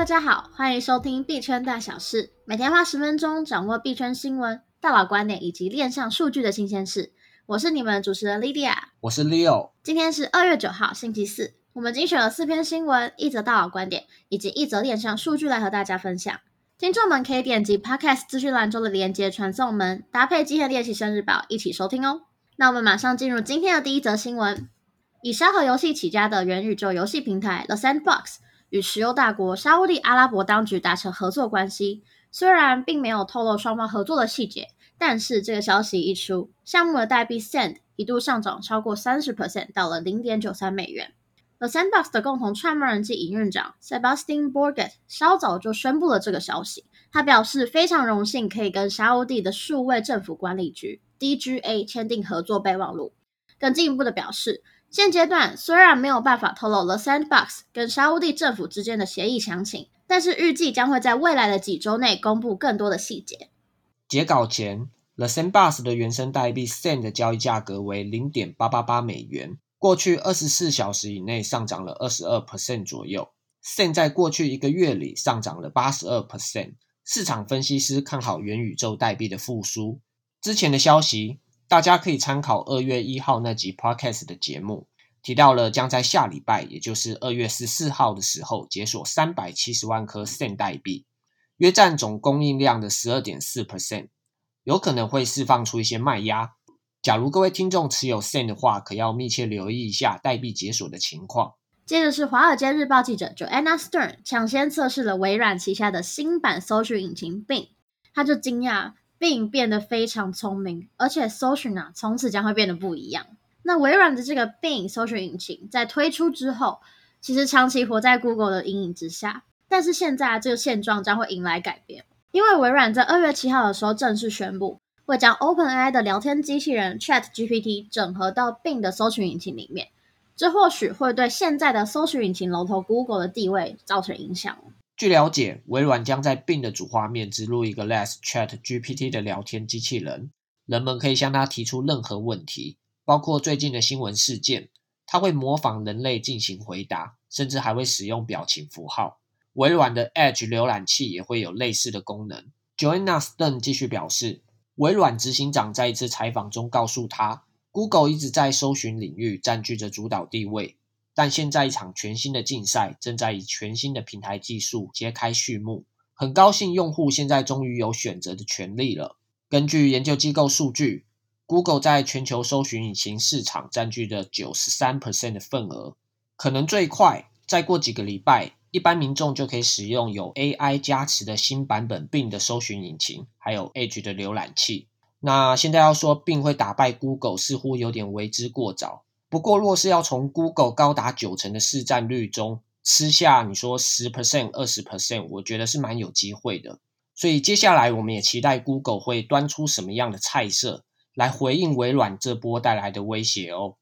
大家好，欢迎收听币圈大小事，每天花十分钟掌握币圈新闻、大佬观点以及链上数据的新鲜事。我是你们的主持人 Lydia，我是 Leo。今天是二月九号，星期四，我们精选了四篇新闻、一则大佬观点以及一则链上数据来和大家分享。听众们可以点击 Podcast 资讯栏中的连接传送门，搭配今天的练习生日宝一起收听哦。那我们马上进入今天的第一则新闻：以沙盒游戏起家的元宇宙游戏平台 The Sandbox。与石油大国沙乌地阿拉伯当局达成合作关系，虽然并没有透露双方合作的细节，但是这个消息一出，项目的代币 Sand 一度上涨超过三十 percent，到了零点九三美元。The Sandbox 的共同创办人及营运长 Sebastian Borget 稍早就宣布了这个消息，他表示非常荣幸可以跟沙乌地的数位政府管理局 DGA 签订合作备忘录，更进一步的表示。现阶段虽然没有办法透露 The Sandbox 跟沙乌地政府之间的协议详情，但是预计将会在未来的几周内公布更多的细节。截稿前，The Sandbox 的原生代币 Sand 的交易价格为零点八八八美元，过去二十四小时以内上涨了二十二 percent 左右。Sand 在过去一个月里上涨了八十二 percent。市场分析师看好元宇宙代币的复苏。之前的消息。大家可以参考二月一号那集 Podcast 的节目，提到了将在下礼拜，也就是二月十四号的时候解锁三百七十万颗 Sen 代币，约占总供应量的十二点四 percent，有可能会释放出一些卖压。假如各位听众持有 Sand 的话，可要密切留意一下代币解锁的情况。接着是《华尔街日报》记者 Joanna Stern 抢先测试了微软旗下的新版搜寻引擎 Bing，他就惊讶。并变得非常聪明，而且搜寻啊，从此将会变得不一样。那微软的这个 Bing 搜寻引擎在推出之后，其实长期活在 Google 的阴影之下。但是现在啊这个现状将会迎来改变，因为微软在二月七号的时候正式宣布，会将 OpenAI 的聊天机器人 ChatGPT 整合到 Bing 的搜寻引擎里面。这或许会对现在的搜寻引擎龙头 Google 的地位造成影响。据了解，微软将在 Bing 的主画面植入一个 Less ChatGPT 的聊天机器人，人们可以向它提出任何问题，包括最近的新闻事件，它会模仿人类进行回答，甚至还会使用表情符号。微软的 Edge 浏览器也会有类似的功能。Joanna Stern 继续表示，微软执行长在一次采访中告诉他，Google 一直在搜寻领域占据着主导地位。但现在一场全新的竞赛正在以全新的平台技术揭开序幕。很高兴用户现在终于有选择的权利了。根据研究机构数据，Google 在全球搜寻引擎市场占据着九十三 percent 的份额。可能最快再过几个礼拜，一般民众就可以使用有 AI 加持的新版本 Bing 的搜寻引擎，还有 Edge 的浏览器。那现在要说 Bing 会打败 Google，似乎有点为之过早。不过，若是要从 Google 高达九成的市占率中吃下，你说十 percent、二十 percent，我觉得是蛮有机会的。所以接下来，我们也期待 Google 会端出什么样的菜色来回应微软这波带来的威胁哦。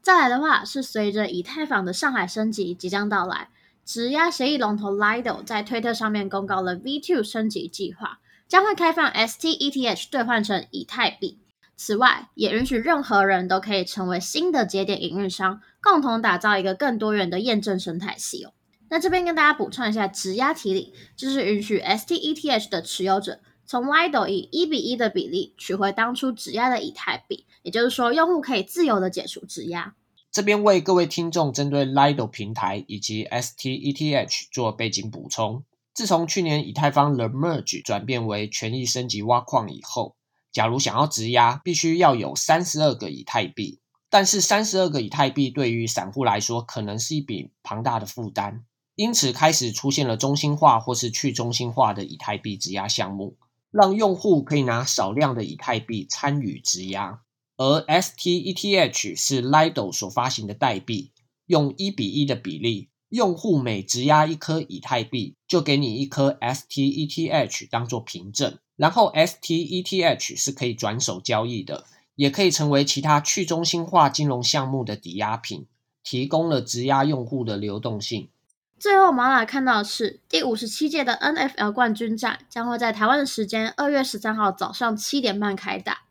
再来的话，是随着以太坊的上海升级即将到来，质押协议龙头 Lido 在推特上面公告了 V2 升级计划，将会开放 STETH 兑换成以太币。此外，也允许任何人都可以成为新的节点营运商，共同打造一个更多元的验证生态系统。那这边跟大家补充一下，质押提领就是允许 STETH 的持有者从 Lido 以一比一的比例取回当初质押的以太币，也就是说，用户可以自由的解除质押。这边为各位听众针对 Lido 平台以及 STETH 做背景补充。自从去年以太坊 The Merge 转变为权益升级挖矿以后。假如想要质押，必须要有三十二个以太币，但是三十二个以太币对于散户来说可能是一笔庞大的负担，因此开始出现了中心化或是去中心化的以太币质押项目，让用户可以拿少量的以太币参与质押。而 STETH 是 Lido 所发行的代币，用一比一的比例，用户每质押一颗以太币，就给你一颗 STETH 当做凭证。然后，STETH 是可以转手交易的，也可以成为其他去中心化金融项目的抵押品，提供了质押用户的流动性。最后，我们来看到的是第五十七届的 NFL 冠军战将会在台湾的时间二月十三号早上七点半开打。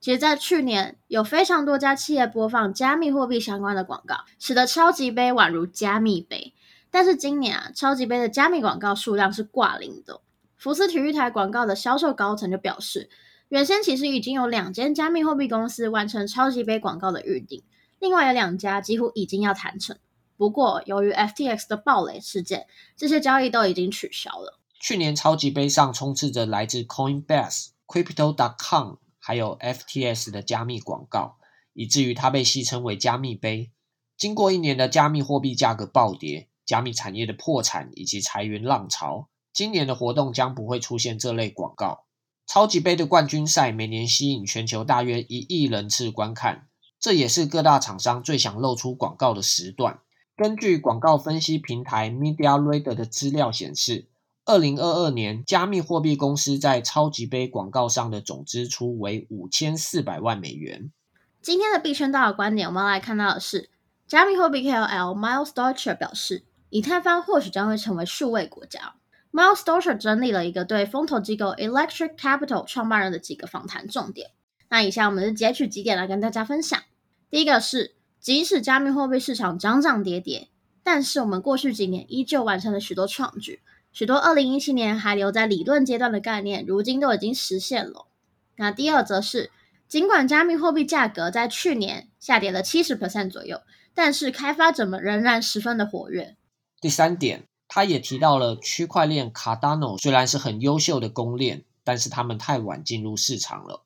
其实，在去年有非常多家企业播放加密货币相关的广告，使得超级杯宛如加密杯。但是今年啊，超级杯的加密广告数量是挂零的。福斯体育台广告的销售高层就表示，原先其实已经有两间加密货币公司完成超级杯广告的预订，另外有两家几乎已经要谈成。不过，由于 FTX 的暴雷事件，这些交易都已经取消了。去年超级杯上充斥着来自 Coinbase、Crypto.com 还有 FTX 的加密广告，以至于它被戏称为加密杯。经过一年的加密货币价格暴跌，加密产业的破产以及裁员浪潮，今年的活动将不会出现这类广告。超级杯的冠军赛每年吸引全球大约一亿人次观看，这也是各大厂商最想露出广告的时段。根据广告分析平台 MediaRader 的资料显示，二零二二年，加密货币公司在超级杯广告上的总支出为五千四百万美元。今天的币圈大佬观点，我们要来看到的是，加密货币 KOL Miles Storcher 表示，以太坊或许将会成为数位国家。Miles Storcher 整理了一个对风投机构 Electric Capital 创办人的几个访谈重点。那以下我们是截取几点来跟大家分享。第一个是，即使加密货币市场涨涨跌跌，但是我们过去几年依旧完成了许多创举。许多二零一七年还留在理论阶段的概念，如今都已经实现了。那第二则是，尽管加密货币价格在去年下跌了七十 percent 左右，但是开发者们仍然十分的活跃。第三点，他也提到了区块链 Cardano 虽然是很优秀的公链，但是他们太晚进入市场了。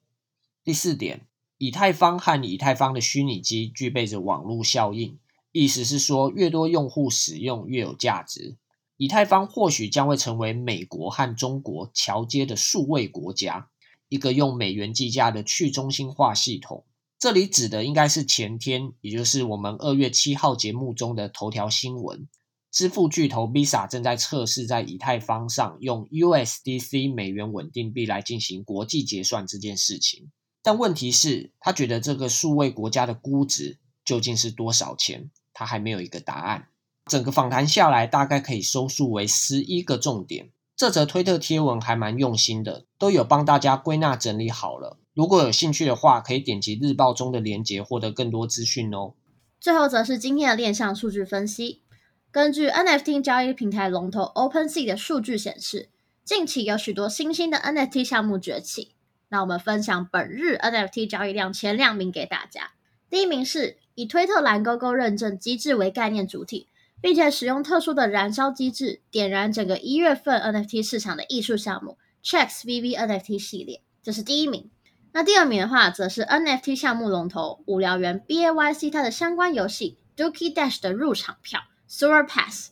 第四点，以太坊和以太坊的虚拟机具备着网络效应，意思是说，越多用户使用，越有价值。以太坊或许将会成为美国和中国桥接的数位国家，一个用美元计价的去中心化系统。这里指的应该是前天，也就是我们二月七号节目中的头条新闻：支付巨头 Visa 正在测试在以太坊上用 USDC 美元稳定币来进行国际结算这件事情。但问题是，他觉得这个数位国家的估值究竟是多少钱？他还没有一个答案。整个访谈下来，大概可以收束为十一个重点。这则推特贴文还蛮用心的，都有帮大家归纳整理好了。如果有兴趣的话，可以点击日报中的链接，获得更多资讯哦。最后则是今天的链上数据分析。根据 NFT 交易平台龙头 OpenSea 的数据显示，近期有许多新兴的 NFT 项目崛起。那我们分享本日 NFT 交易量前两名给大家。第一名是以推特蓝勾勾认证机制为概念主体。并且使用特殊的燃烧机制点燃整个一月份 NFT 市场的艺术项目 Checks VV NFT 系列，这是第一名。那第二名的话，则是 NFT 项目龙头无聊猿 BAYC 它的相关游戏 Dookie Dash 的入场票 Surpass。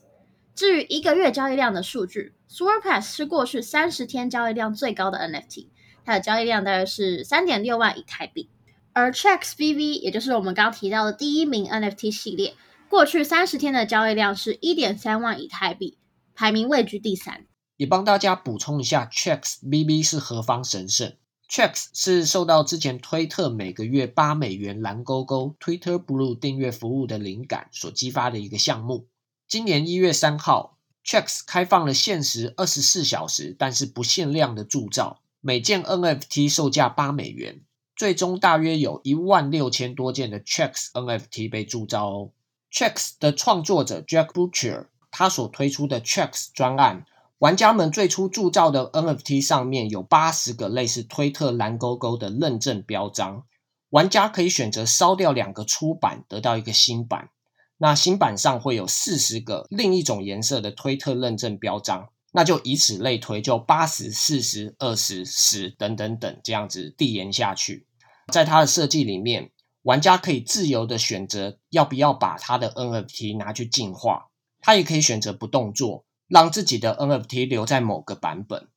至于一个月交易量的数据，Surpass 是过去三十天交易量最高的 NFT，它的交易量大约是三点六万以太币。而 Checks VV 也就是我们刚提到的第一名 NFT 系列。过去三十天的交易量是一点三万以太币，排名位居第三。也帮大家补充一下，Checks BB 是何方神圣？Checks 是受到之前推特每个月八美元蓝勾勾 Twitter Blue 订阅服务的灵感所激发的一个项目。今年一月三号，Checks 开放了限时二十四小时，但是不限量的铸造，每件 NFT 售价八美元，最终大约有一万六千多件的 Checks NFT 被铸造哦。Checks 的创作者 Jack Butcher，他所推出的 Checks 专案，玩家们最初铸造的 NFT 上面有八十个类似推特蓝勾勾的认证标章，玩家可以选择烧掉两个初版，得到一个新版。那新版上会有四十个另一种颜色的推特认证标章，那就以此类推，就八十、四十、二十、十等等等这样子递延下去。在它的设计里面。玩家可以自由的选择要不要把他的 NFT 拿去进化，他也可以选择不动作，让自己的 NFT 留在某个版本。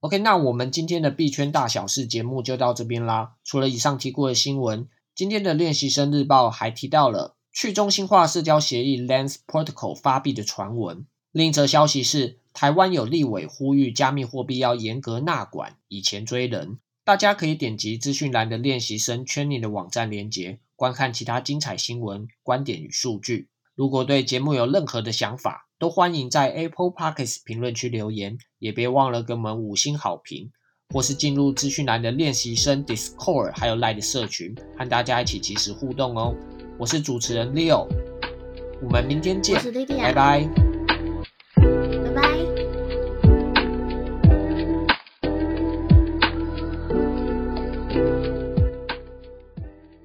OK，那我们今天的币圈大小事节目就到这边啦。除了以上提过的新闻，今天的练习生日报还提到了去中心化社交协议 Lens Protocol 发币的传闻。另一则消息是，台湾有立委呼吁加密货币要严格纳管，以前追人。大家可以点击资讯栏的练习生圈里的网站连接，观看其他精彩新闻、观点与数据。如果对节目有任何的想法，都欢迎在 Apple Podcast 评论区留言，也别忘了给我们五星好评，或是进入资讯栏的练习生 Discord 还有 Line 社群，和大家一起即时互动哦。我是主持人 Leo，我们明天见，拜拜。